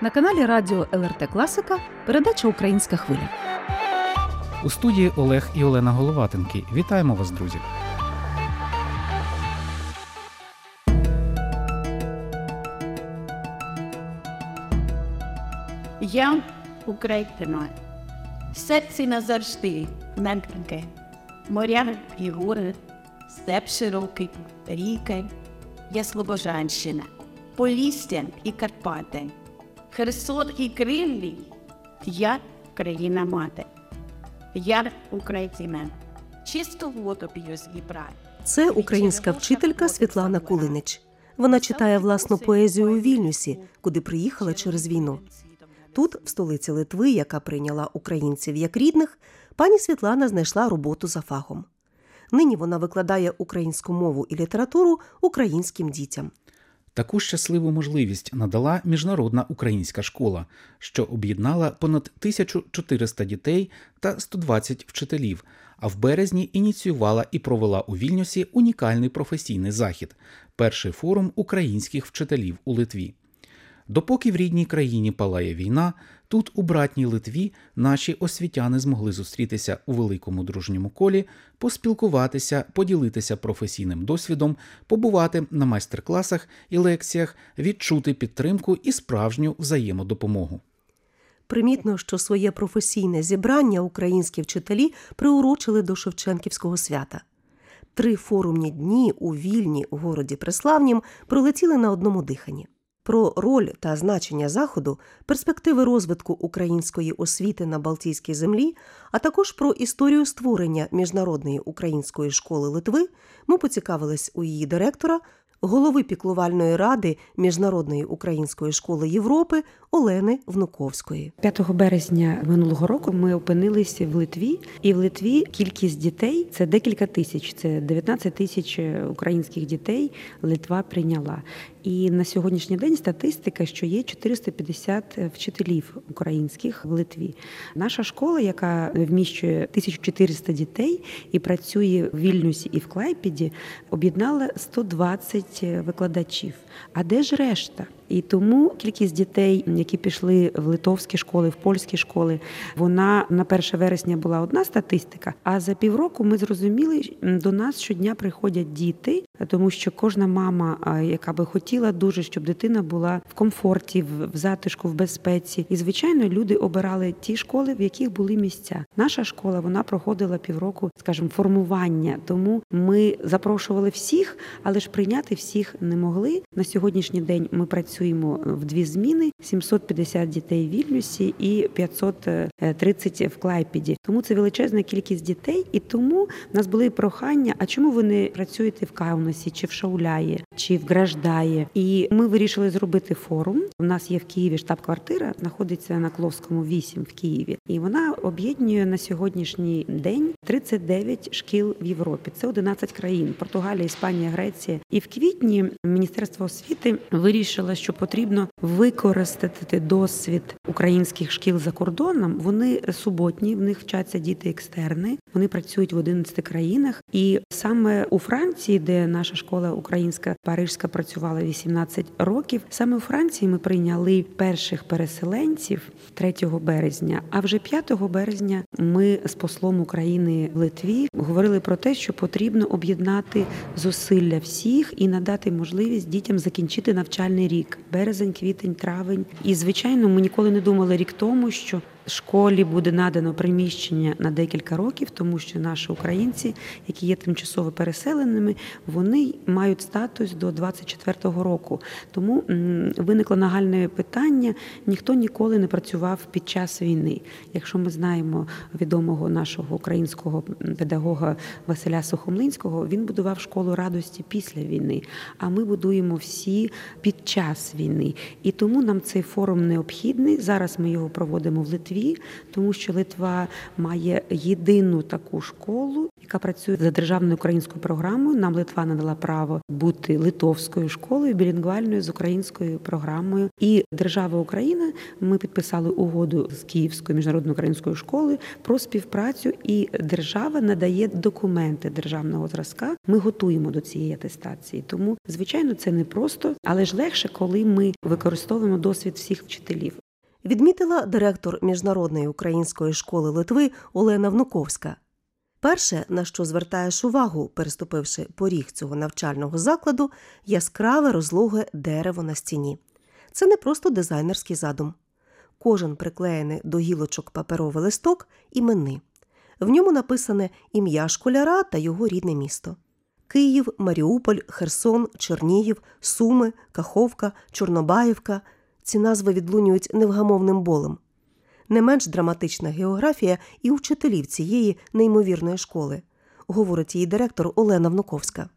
На каналі Радіо ЛРТ Класика передача Українська хвиля. У студії Олег і Олена Головатенки. Вітаємо вас, друзі! Я Україна. Серці назавжди мемпінки. Моря і гори, степ широкий, ріки, я Слобожанщина, Полісся і Карпати, Херсон і Кривлі, я країна мати. Я Україна. Чисту воду п'ю з Дніпра. Це українська вчителька Світлана Кулинич. Вона читає власну поезію у Вільнюсі, куди приїхала через війну. Тут, в столиці Литви, яка прийняла українців як рідних, пані Світлана знайшла роботу за фахом. Нині вона викладає українську мову і літературу українським дітям. Таку щасливу можливість надала міжнародна українська школа, що об'єднала понад 1400 дітей та 120 вчителів. А в березні ініціювала і провела у Вільнюсі унікальний професійний захід перший форум українських вчителів у Литві. Допоки в рідній країні палає війна, тут, у братній Литві, наші освітяни змогли зустрітися у великому дружньому колі, поспілкуватися, поділитися професійним досвідом, побувати на майстер-класах і лекціях, відчути підтримку і справжню взаємодопомогу. Примітно, що своє професійне зібрання українські вчителі приурочили до Шевченківського свята. Три форумні дні у вільні у городі Преславнім пролетіли на одному диханні. Про роль та значення заходу, перспективи розвитку української освіти на Балтійській землі, а також про історію створення міжнародної української школи Литви ми поцікавились у її директора, голови піклувальної ради Міжнародної української школи Європи Олени Внуковської. 5 березня минулого року ми опинилися в Литві, і в Литві кількість дітей це декілька тисяч. Це 19 тисяч українських дітей Литва прийняла. І на сьогоднішній день статистика, що є 450 вчителів українських в Литві. Наша школа, яка вміщує 1400 дітей і працює в Вільнюсі і в Клайпіді, об'єднала 120 викладачів. А де ж решта? І тому кількість дітей, які пішли в литовські школи, в польські школи, вона на 1 вересня була одна статистика. А за півроку ми зрозуміли, до нас щодня приходять діти, тому що кожна мама, яка би хотіла дуже, щоб дитина була в комфорті, в затишку, в безпеці. І звичайно, люди обирали ті школи, в яких були місця. Наша школа вона проходила півроку, скажімо, формування. Тому ми запрошували всіх, але ж прийняти всіх не могли. На сьогоднішній день ми працюємо працюємо в дві зміни: 750 дітей в Вільнюсі і 530 в Клайпіді. Тому це величезна кількість дітей, і тому в нас були прохання: а чому ви не працюєте в Каунасі, чи в Шауляї, чи в Граждаї? І ми вирішили зробити форум. У нас є в Києві штаб-квартира, знаходиться на Кловському 8 в Києві, і вона об'єднує на сьогоднішній день 39 шкіл в Європі. Це 11 країн: Португалія, Іспанія, Греція. І в квітні Міністерство освіти вирішило, що потрібно використати досвід українських шкіл за кордоном. Вони суботні, в них вчаться діти екстерни. Вони працюють в 11 країнах, і саме у Франції, де наша школа українська парижська працювала 18 років. Саме у Франції ми прийняли перших переселенців 3 березня. А вже 5 березня ми з послом України в Литві говорили про те, що потрібно об'єднати зусилля всіх і надати можливість дітям закінчити навчальний рік березень, квітень, травень. І звичайно, ми ніколи не думали рік тому, що школі буде надано приміщення на декілька років, тому що наші українці, які є тимчасово переселеними, вони мають статус до 24-го року. Тому виникло нагальне питання: ніхто ніколи не працював під час війни. Якщо ми знаємо відомого нашого українського педагога Василя Сухомлинського, він будував школу радості після війни. А ми будуємо всі під час війни. І тому нам цей форум необхідний. Зараз ми його проводимо в Литві. Литві, тому що Литва має єдину таку школу, яка працює за державною українською програмою. Нам Литва надала право бути литовською школою, білінгвальною з українською програмою. І держава Україна ми підписали угоду з Київською міжнародною українською школою про співпрацю, і держава надає документи державного зразка. Ми готуємо до цієї атестації. Тому, звичайно, це не просто, але ж легше, коли ми використовуємо досвід всіх вчителів. Відмітила директор міжнародної української школи Литви Олена Внуковська. Перше, на що звертаєш увагу, переступивши поріг цього навчального закладу, яскраве розлоге дерево на стіні. Це не просто дизайнерський задум. Кожен приклеєний до гілочок паперовий листок іменний. В ньому написане ім'я школяра та його рідне місто. Київ, Маріуполь, Херсон, Чернігів, Суми, Каховка, Чорнобаївка. Ці назви відлунюють невгамовним болем. Не менш драматична географія і учителів цієї неймовірної школи, говорить її директор Олена Внуковська.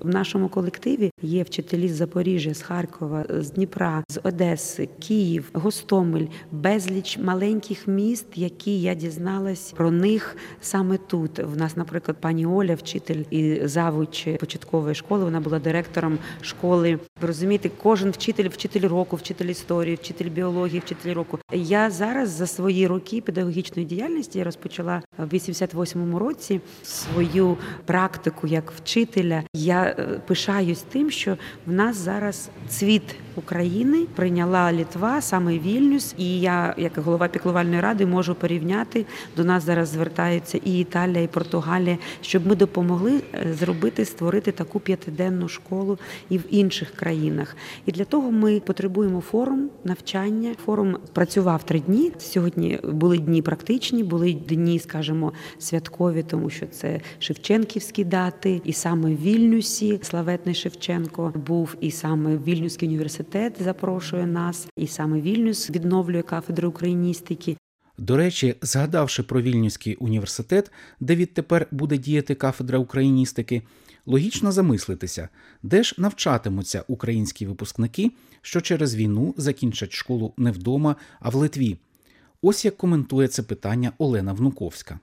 В нашому колективі є вчителі з Запоріжжя, з Харкова, з Дніпра, з Одеси, Київ, Гостомель, безліч маленьких міст, які я дізналась про них саме тут. В нас, наприклад, пані Оля, вчитель і завуч початкової школи. Вона була директором школи. Ви розумієте, кожен вчитель, вчитель року, вчитель історії, вчитель біології, вчитель року. Я зараз за свої роки педагогічної діяльності я розпочала в 88-му році свою практику як вчителя. Я е, пишаюсь тим, що в нас зараз цвіт України прийняла Літва, саме Вільнюс, і я, як голова піклувальної ради, можу порівняти. До нас зараз звертаються і Італія, і Португалія, щоб ми допомогли е, зробити, створити таку п'ятиденну школу і в інших країнах. І для того ми потребуємо форум навчання. Форум працював три дні. Сьогодні були дні практичні, були дні, скажімо, святкові, тому що це Шевченківські дати, і саме в Вільнюсі славетний Шевченко був, і саме Вільнюський університет запрошує нас, і саме Вільнюс відновлює кафедру україністики. До речі, згадавши про Вільнюський університет, де відтепер буде діяти кафедра україністики, логічно замислитися, де ж навчатимуться українські випускники, що через війну закінчать школу не вдома, а в Литві. Ось як коментує це питання Олена Внуковська.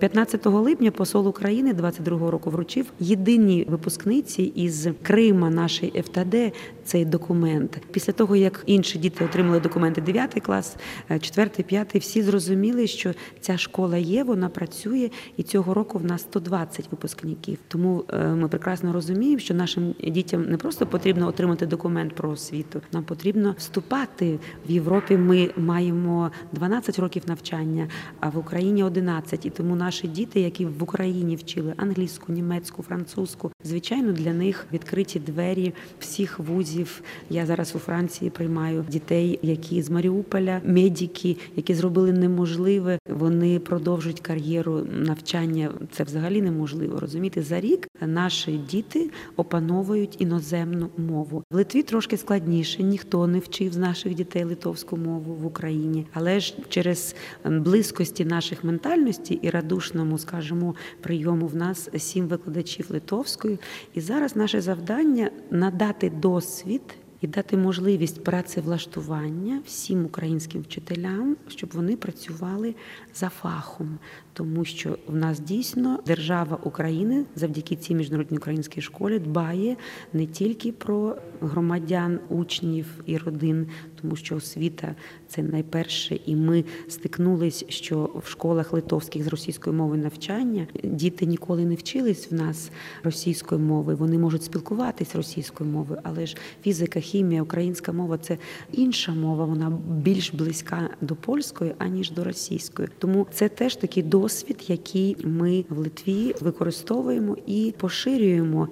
15 липня посол України 22-го року вручив єдиній випускниці із Крима нашої ФТД цей документ. Після того як інші діти отримали документи 9 клас, 4, 5, всі зрозуміли, що ця школа є, вона працює, і цього року в нас 120 випускників. Тому е, ми прекрасно розуміємо, що нашим дітям не просто потрібно отримати документ про освіту, нам потрібно вступати в Європі. Ми маємо 12 років навчання, а в Україні 11. І тому наші діти, які в Україні вчили англійську, німецьку, французьку, звичайно, для них відкриті двері всіх вузів. Я зараз у Франції приймаю дітей, які з Маріуполя, медики, які зробили неможливе. Вони продовжують кар'єру навчання. Це взагалі неможливо. Розумієте, за рік наші діти опановують іноземну мову. В Литві трошки складніше. Ніхто не вчив з наших дітей литовську мову в Україні, але ж через близькості наших ментальності і радушному, скажімо, прийому в нас сім викладачів литовської. І зараз наше завдання надати досвід. І дати можливість працевлаштування всім українським вчителям, щоб вони працювали за фахом, тому що в нас дійсно держава України завдяки цій міжнародній українській школі дбає не тільки про громадян, учнів і родин, тому що освіта це найперше, і ми стикнулись, що в школах литовських з російської мови навчання діти ніколи не вчились в нас російської мови. Вони можуть спілкуватись російською мовою, але ж фізика, хімія, українська мова це інша мова. Вона більш близька до польської аніж до російської. Тому це теж такий досвід, який ми в Литві використовуємо і поширюємо.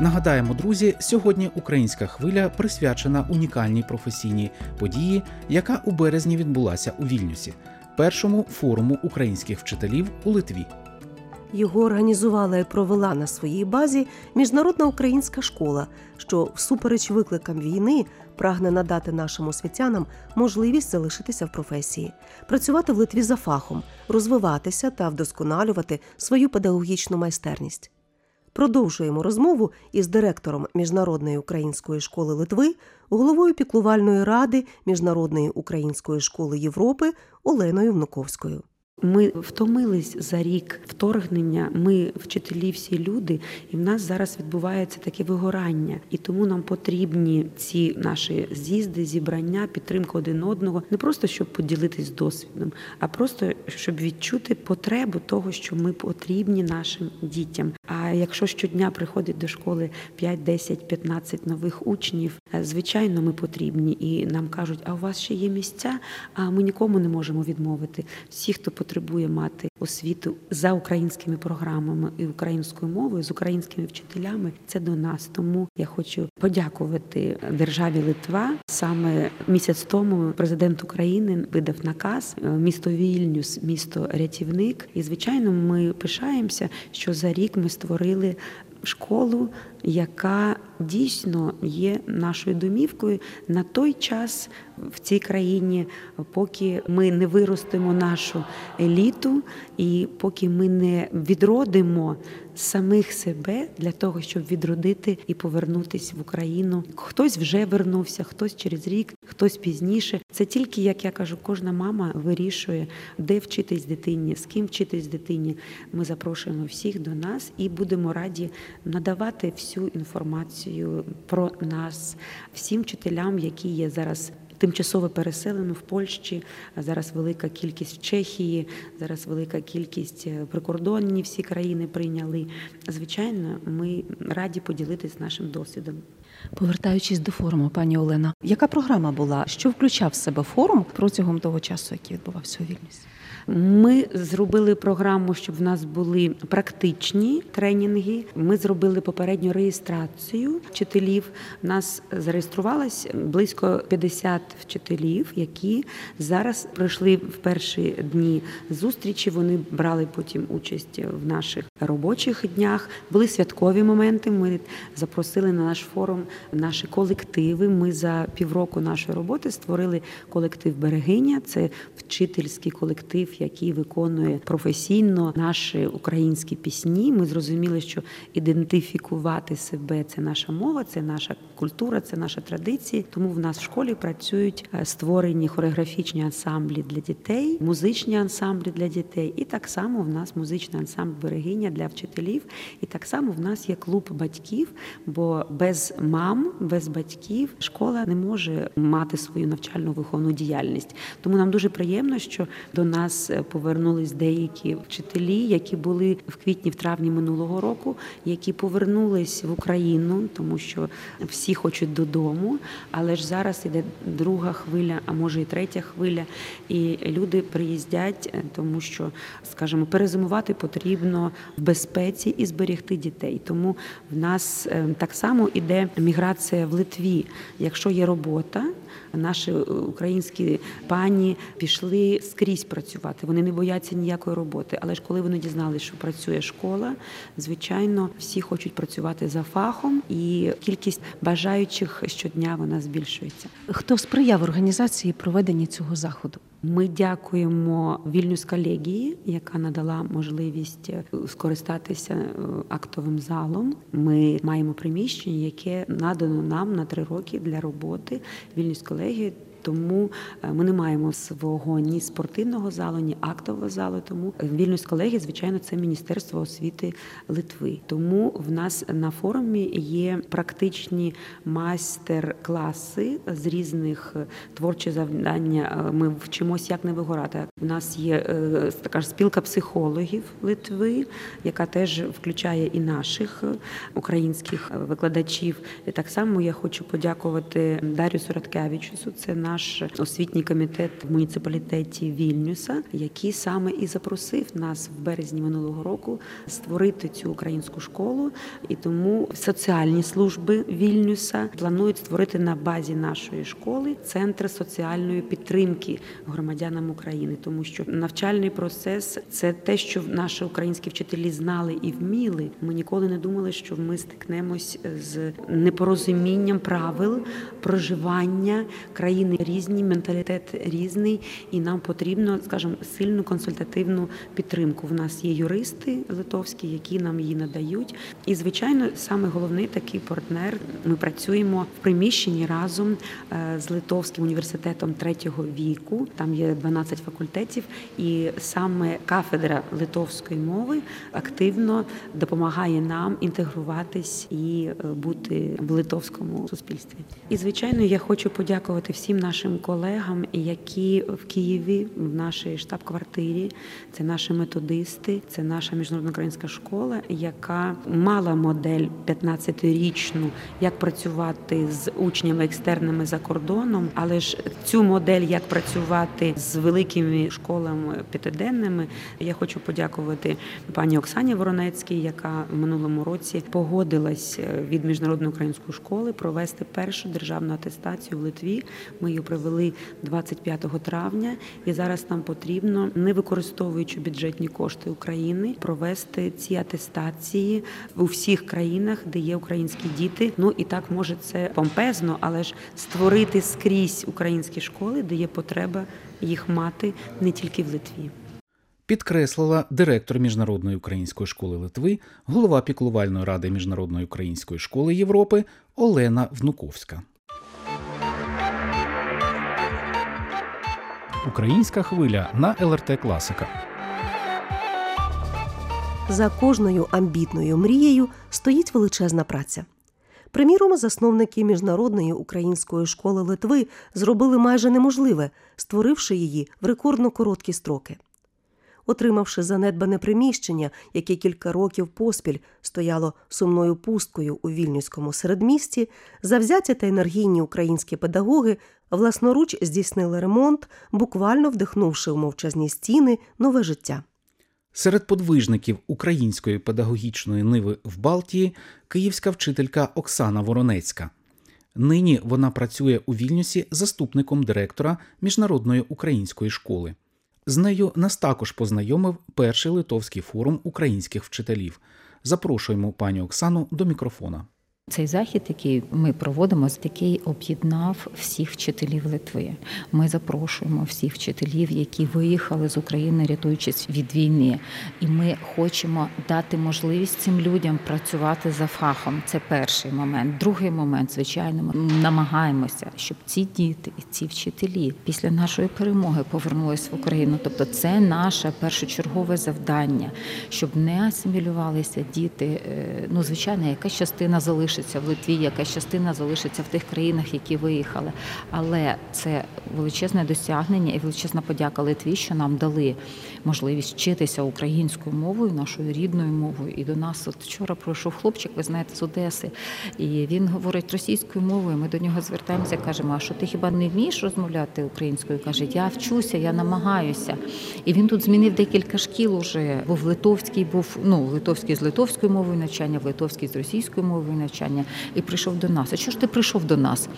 Нагадаємо, друзі, сьогодні українська хвиля присвячена унікальній професійній події, яка у березні відбулася у Вільнюсі, першому форуму українських вчителів у Литві. Його організувала і провела на своїй базі міжнародна українська школа, що, всупереч викликам війни, прагне надати нашим освітянам можливість залишитися в професії, працювати в Литві за фахом, розвиватися та вдосконалювати свою педагогічну майстерність. Продовжуємо розмову із директором Міжнародної української школи Литви, головою піклувальної ради Міжнародної української школи Європи Оленою Внуковською. Ми втомились за рік вторгнення. Ми вчителі, всі люди, і в нас зараз відбувається таке вигорання, і тому нам потрібні ці наші з'їзди, зібрання, підтримка один одного, не просто щоб поділитись досвідом, а просто щоб відчути потребу того, що ми потрібні нашим дітям. А якщо щодня приходить до школи 5, 10, 15 нових учнів, е, звичайно, ми потрібні, і нам кажуть, а у вас ще є місця, а ми нікому не можемо відмовити. Всі, хто потребує мати освіту за українськими програмами і українською мовою, з українськими вчителями, це до нас. Тому я хочу подякувати державі Литва. Саме місяць тому президент України видав наказ е, місто Вільнюс, місто рятівник. І звичайно, ми пишаємося, що за рік ми створили школу, яка дійсно є нашою домівкою на той час в цій країні, поки ми не виростимо нашу еліту, і поки ми не відродимо самих себе для того, щоб відродити і повернутися в Україну. Хтось вже вернувся, хтось через рік, хтось пізніше. Це тільки, як я кажу, кожна мама вирішує, де вчитись дитині, з ким вчитись дитині. Ми запрошуємо всіх до нас і будемо раді надавати всю інформацію про нас всім вчителям, які є зараз. Тимчасово переселено в Польщі, зараз велика кількість в Чехії, зараз велика кількість е, прикордонні всі країни прийняли. Звичайно, ми раді поділитись нашим досвідом. Повертаючись до форуму, пані Олена, яка програма була? Що включав в себе форум протягом того часу, який відбувався у Вільнюсі? Ми зробили програму, щоб в нас були практичні тренінги. Ми зробили попередню реєстрацію вчителів. Нас зареєструвалось близько 50 вчителів, які зараз прийшли в перші дні зустрічі. Вони брали потім участь в наших робочих днях. Були святкові моменти. Ми запросили на наш форум наші колективи. Ми за півроку нашої роботи створили колектив Берегиня. Це вчительський колектив, який виконує професійно наші українські пісні. Ми зрозуміли, що ідентифікувати себе це наша мова, це наша культура, це наша традиція. Тому в нас в школі працюють е, створені хореографічні ансамблі для дітей, музичні ансамблі для дітей. І так само в нас музичний ансамбль берегиня для вчителів. І так само в нас є клуб батьків, бо без мам, без батьків школа не може мати свою навчально виховну діяльність. Тому нам дуже приємно, що до нас е, повернулись деякі вчителі, які були в квітні, в травні минулого року, які повернулись в Україну, тому що всі хочуть додому. Але ж зараз іде друга хвиля, а може і третя хвиля. І люди приїздять, е, тому що, скажімо, перезимувати потрібно в безпеці і зберегти дітей. Тому в нас е, так само іде міграція в Литві. Якщо є робота, наші українські пані пішли скрізь працювати. Вони не бояться ніякої роботи. Але ж коли вони дізналися, що працює школа, звичайно, всі хочуть працювати за фахом, і кількість бажаючих щодня вона збільшується. Хто сприяв організації проведення цього заходу? Ми дякуємо Вільнюс колегії, яка надала можливість е, скористатися е, актовим залом. Ми маємо приміщення, яке надано нам на три роки для роботи. Вільнюс колегії тому е, ми не маємо свого ні спортивного залу, ні актового залу. Тому вільність колеги, звичайно, це Міністерство освіти Литви. Тому в нас на форумі є практичні майстер-класи з різних е, творчі завдання. Е, ми вчимось, як не вигорати. У нас є така ж спілка психологів Литви, яка теж включає і наших українських викладачів. Так само я хочу подякувати Дар'ю Сораткевичусу. Це наш освітній комітет в муніципалітеті Вільнюса, який саме і запросив нас в березні минулого року створити цю українську школу. І тому соціальні служби Вільнюса планують створити на базі нашої школи центр соціальної підтримки громадянам України, тому що навчальний процес це те, що наші українські вчителі знали і вміли. Ми ніколи не думали, що ми стикнемось з непорозумінням правил проживання країни різні, менталітет різний, і нам потрібно, скажімо, сильну консультативну підтримку. В нас є юристи литовські, які нам її надають. І звичайно, саме головний такий партнер. Ми працюємо в приміщенні разом е, з Литовським університетом третього віку. Там є 12 факультетів, і саме кафедра литовської мови активно допомагає нам інтегруватись і е, бути в литовському суспільстві. І звичайно, я хочу подякувати всім нашим колегам, які в Києві в нашій штаб-квартирі. Це наші методисти, це наша міжнародна українська школа, яка мала модель 15-річну, як працювати з учнями екстерними за кордоном, але ж цю модель, як працювати з великими школами п'ятиденними, я хочу подякувати пані Оксані Воронецькій, яка в минулому році погодилась від міжнародної української школи провести першу державну атестацію в Литві. Ми її провели 25 травня, і зараз нам потрібно, не використовуючи бюджетні кошти України, провести ці атестації у всіх країнах, де є українські діти. Ну і так може це помпезно, але ж створити скрізь українські школи, де є потреба їх мати не тільки в Литві. Підкреслила директор Міжнародної української школи Литви, голова піклувальної ради Міжнародної української школи Європи Олена Внуковська. Українська хвиля на ЛРТ Класика. За кожною амбітною мрією стоїть величезна праця. Приміром, засновники міжнародної української школи Литви зробили майже неможливе, створивши її в рекордно короткі строки. Отримавши занедбане приміщення, яке кілька років поспіль стояло сумною пусткою у вільнюському середмісті, завзяті та енергійні українські педагоги власноруч здійснили ремонт, буквально вдихнувши у мовчазні стіни нове життя. Серед подвижників української педагогічної ниви в Балтії київська вчителька Оксана Воронецька. Нині вона працює у Вільнюсі заступником директора Міжнародної української школи. З нею нас також познайомив перший литовський форум українських вчителів. Запрошуємо пані Оксану до мікрофона. Цей захід, який ми проводимо, який об'єднав всіх вчителів Литви. Ми запрошуємо всіх вчителів, які виїхали з України, рятуючись від війни. І ми хочемо дати можливість цим людям працювати за фахом. Це перший момент. Другий момент, звичайно, ми намагаємося, щоб ці діти і ці вчителі після нашої перемоги повернулись в Україну. Тобто, це наше першочергове завдання, щоб не асимілювалися діти. Е, ну, звичайно, якась частина залишиться залишиться в Литві, якась частина залишиться в тих країнах, які виїхали. Але це величезне досягнення і величезна подяка Литві, що нам дали можливість вчитися українською мовою, нашою рідною мовою. І до нас от вчора пройшов хлопчик, ви знаєте, з Одеси, і він говорить російською мовою. Ми до нього звертаємося, кажемо: а що ти хіба не вмієш розмовляти українською? каже, я вчуся, я намагаюся. І він тут змінив декілька шкіл уже. Був литовський, був ну литовський з литовською мовою навчання, в литовський з російською мовою навчання, і прийшов до нас. А чого ж ти прийшов до нас?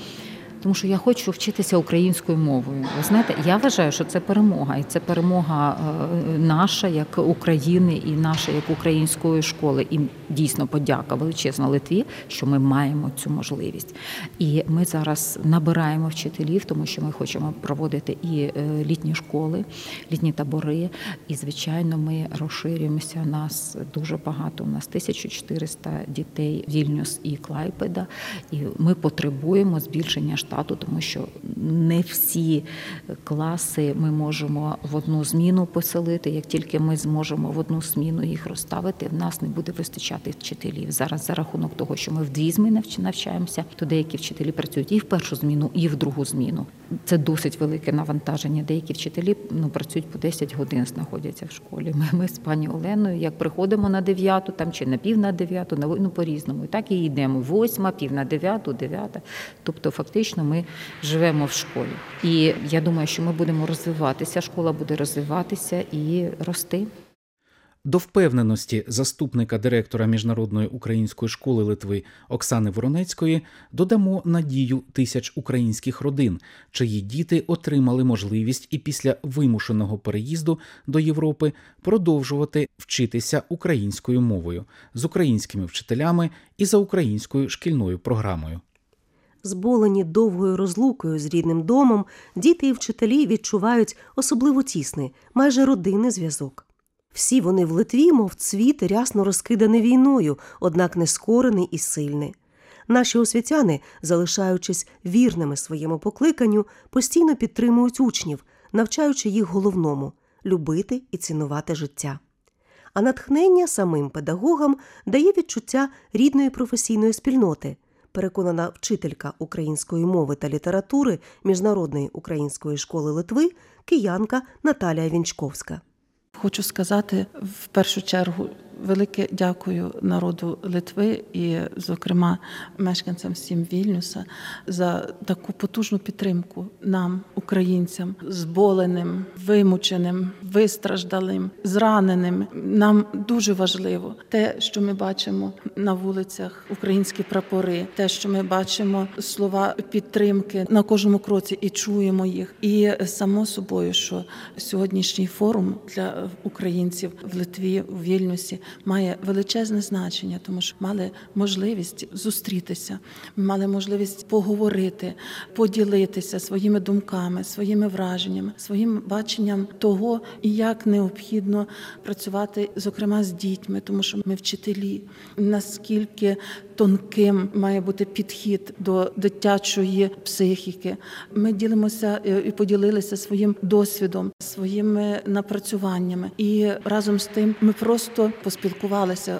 Тому що я хочу вчитися українською мовою. Ви знаєте, я вважаю, що це перемога, і це перемога е, наша як України і наша як української школи. І дійсно подяка величезна Литві, що ми маємо цю можливість. І ми зараз набираємо вчителів, тому що ми хочемо проводити і е, літні школи, літні табори. І звичайно, ми розширюємося. Нас дуже багато. У нас 1400 дітей Вільнюс і Клайпеда, і ми потребуємо збільшення штату штату, тому що не всі класи ми можемо в одну зміну поселити. Як тільки ми зможемо в одну зміну їх розставити, в нас не буде вистачати вчителів. Зараз за рахунок того, що ми в дві зміни навчаємося, то деякі вчителі працюють і в першу зміну, і в другу зміну. Це досить велике навантаження. Деякі вчителі ну працюють по 10 годин, знаходяться в школі. Ми, ми з пані Оленою, як приходимо на дев'яту, там чи на пів на дев'яту, на ну по різному. І так і йдемо. Восьма, пів на дев'яту, дев'ята. Тобто, фактично, ми живемо в школі. І я думаю, що ми будемо розвиватися. Школа буде розвиватися і рости. До впевненості заступника директора Міжнародної української школи Литви Оксани Воронецької додамо надію тисяч українських родин, чиї діти отримали можливість і після вимушеного переїзду до Європи продовжувати вчитися українською мовою з українськими вчителями і за українською шкільною програмою. Зболені довгою розлукою з рідним домом, діти і вчителі відчувають особливо тісний, майже родинний зв'язок. Всі вони в Литві, мов цвіт, рясно розкиданий війною, однак не скорений і сильний. Наші освітяни, залишаючись вірними своєму покликанню, постійно підтримують учнів, навчаючи їх головному любити і цінувати життя. А натхнення самим педагогам дає відчуття рідної професійної спільноти, переконана вчителька української мови та літератури Міжнародної української школи Литви, киянка Наталія Вінчковська. Хочу сказати в першу чергу велике дякую народу Литви і, зокрема, мешканцям всім Вільнюса за таку потужну підтримку нам, українцям, зболеним, вимученим, вистраждалим, зраненим. Нам дуже важливо те, що ми бачимо на вулицях, українські прапори, те, що ми бачимо слова підтримки на кожному кроці і чуємо їх. І само собою, що сьогоднішній форум для українців в Литві, в Вільнюсі має величезне значення, тому що мали можливість зустрітися, мали можливість поговорити, поділитися своїми думками, своїми враженнями, своїм баченням того, як необхідно працювати, зокрема з дітьми, тому що ми вчителі, наскільки тонким має бути підхід до дитячої психіки. Ми ділимося е, і поділилися своїм досвідом, своїми напрацюваннями, і разом з тим ми просто поспілкувалися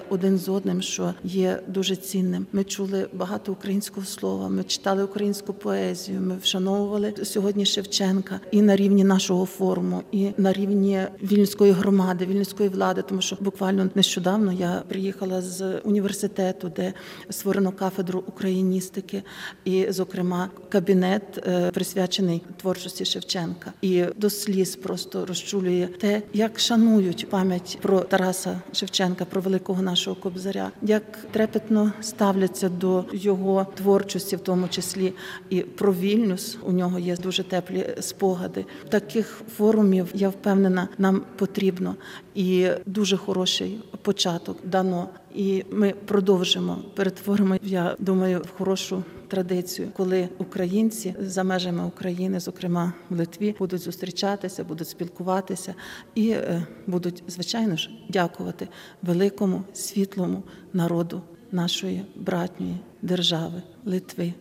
один з одним, що є дуже цінним. Ми чули багато українського слова. Ми читали українську поезію. Ми вшановували сьогодні Шевченка і на рівні нашого форуму, і на рівні вільнюської громади, вільнюської влади, тому що буквально нещодавно я приїхала з університету, де створено кафедру україністики, і, зокрема, кабінет е, присвячений творчості Шевченка, і до сліз просто розчулює те, як шанують пам'ять про Тараса Шевченка, про великого нашого кобзаря, як трепетно ставляться до його творчості, в тому числі і про Вільнюс. У нього є дуже теплі спогади. Таких форумів я впевнена, нам потрібно і дуже хороший початок дано. І ми продовжимо перетворимо. Я думаю, в хорошу традицію, коли українці за межами України, зокрема в Литві, будуть зустрічатися, будуть спілкуватися і е, будуть звичайно ж дякувати великому світлому народу нашої братньої держави Литви.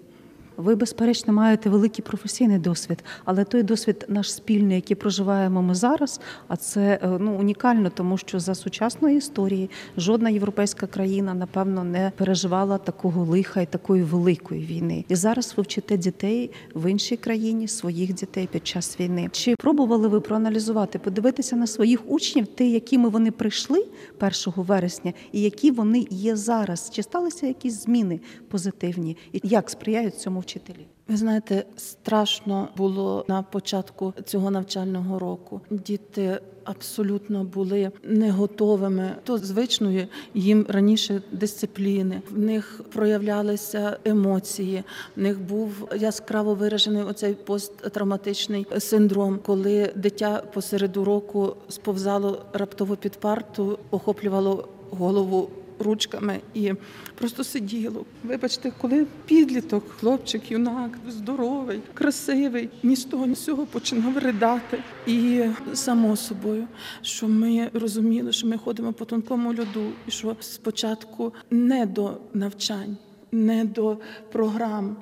Ви, безперечно, маєте великий професійний досвід, але той досвід наш спільний, який проживаємо ми зараз, а це е, ну унікально, тому що за сучасної історії жодна європейська країна, напевно, не переживала такого лиха і такої великої війни. І зараз ви вчите дітей в іншій країні, своїх дітей під час війни. Чи пробували ви проаналізувати, подивитися на своїх учнів, те, якими вони прийшли 1 вересня, і які вони є зараз? Чи сталися якісь зміни позитивні, і як сприяють цьому вчителі? Ви знаєте, страшно було на початку цього навчального року. Діти абсолютно були не готовими до звичної їм раніше дисципліни. В них проявлялися емоції. В них був яскраво виражений оцей посттравматичний синдром, коли дитя посеред уроку сповзало раптово під парту, охоплювало голову ручками і просто сиділо. Вибачте, коли підліток, хлопчик, юнак, здоровий, красивий, ні з того, ні з цього починав ридати. І само собою, що ми розуміли, що ми ходимо по тонкому льоду, і що спочатку не до навчань. Не до програм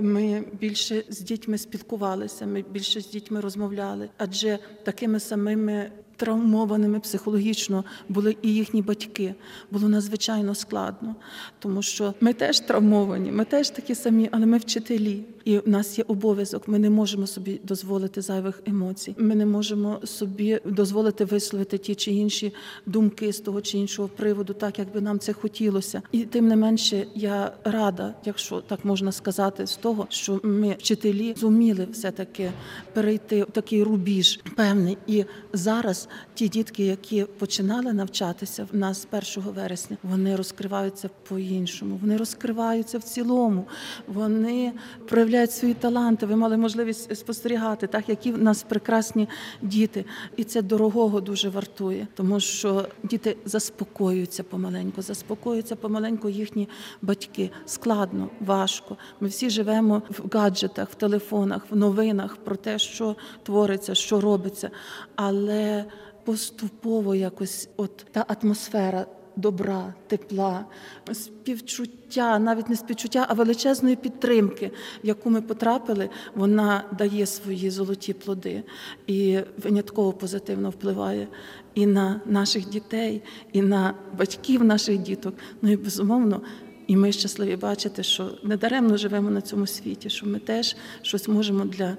ми більше з дітьми спілкувалися, ми більше з дітьми розмовляли, адже такими самими травмованими психологічно були і їхні батьки. Було надзвичайно складно, тому що ми теж травмовані, ми теж такі самі, але ми вчителі. І в нас є обов'язок. Ми не можемо собі дозволити зайвих емоцій. Ми не можемо собі дозволити висловити ті чи інші думки з того чи іншого приводу, так як би нам це хотілося. І тим не менше, я рада, якщо так можна сказати, з того, що ми вчителі зуміли все таки перейти в такий рубіж певний. І зараз ті дітки, які починали навчатися в нас 1 вересня, вони розкриваються по-іншому. Вони розкриваються в цілому. Вони проявляють проявляють свої таланти. Ви мали можливість спостерігати, так які в нас прекрасні діти, і це дорогого дуже вартує, тому що діти заспокоюються помаленьку, заспокоюються помаленьку їхні батьки. Складно, важко. Ми всі живемо в гаджетах, в телефонах, в новинах про те, що твориться, що робиться, але поступово якось от та атмосфера добра, тепла, співчуття, навіть не співчуття, а величезної підтримки, в яку ми потрапили, вона дає свої золоті плоди і винятково позитивно впливає і на наших дітей, і на батьків наших діток. Ну і безумовно. І ми щасливі бачити, що недаремно живемо на цьому світі, що ми теж щось можемо для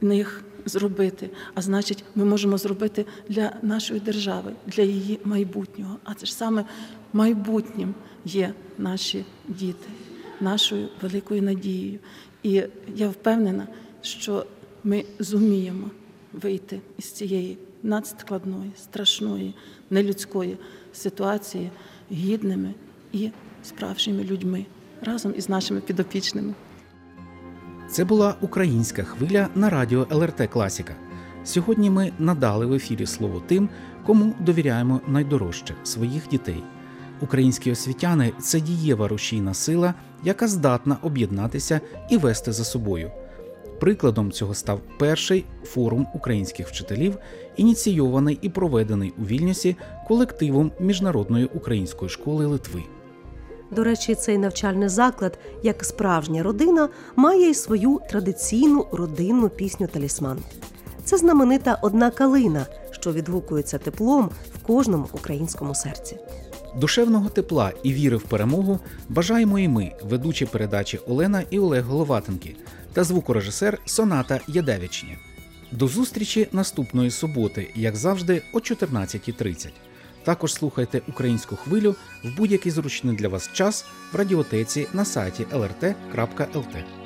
них зробити. А значить, ми можемо зробити для нашої держави, для її майбутнього. А це ж саме майбутнім є наші діти, нашою великою надією. І я впевнена, що ми зуміємо вийти із цієї надскладної, страшної, нелюдської ситуації гідними і справжніми людьми разом із нашими підопічними. Це була українська хвиля на радіо ЛРТ Класіка. Сьогодні ми надали в ефірі слово тим, кому довіряємо найдорожче своїх дітей. Українські освітяни це дієва рушійна сила, яка здатна об'єднатися і вести за собою. Прикладом цього став перший форум українських вчителів, ініційований і проведений у Вільнюсі колективом Міжнародної української школи Литви. До речі, цей навчальний заклад, як справжня родина, має й свою традиційну родинну пісню Талісман. Це знаменита одна калина, що відгукується теплом в кожному українському серці. Душевного тепла і віри в перемогу бажаємо і ми, ведучі передачі Олена і Олег Головатенки та звукорежисер Соната Ядевичні. До зустрічі наступної суботи, як завжди, о 14.30. Також слухайте українську хвилю в будь-який зручний для вас час в радіотеці на сайті lrt.lt.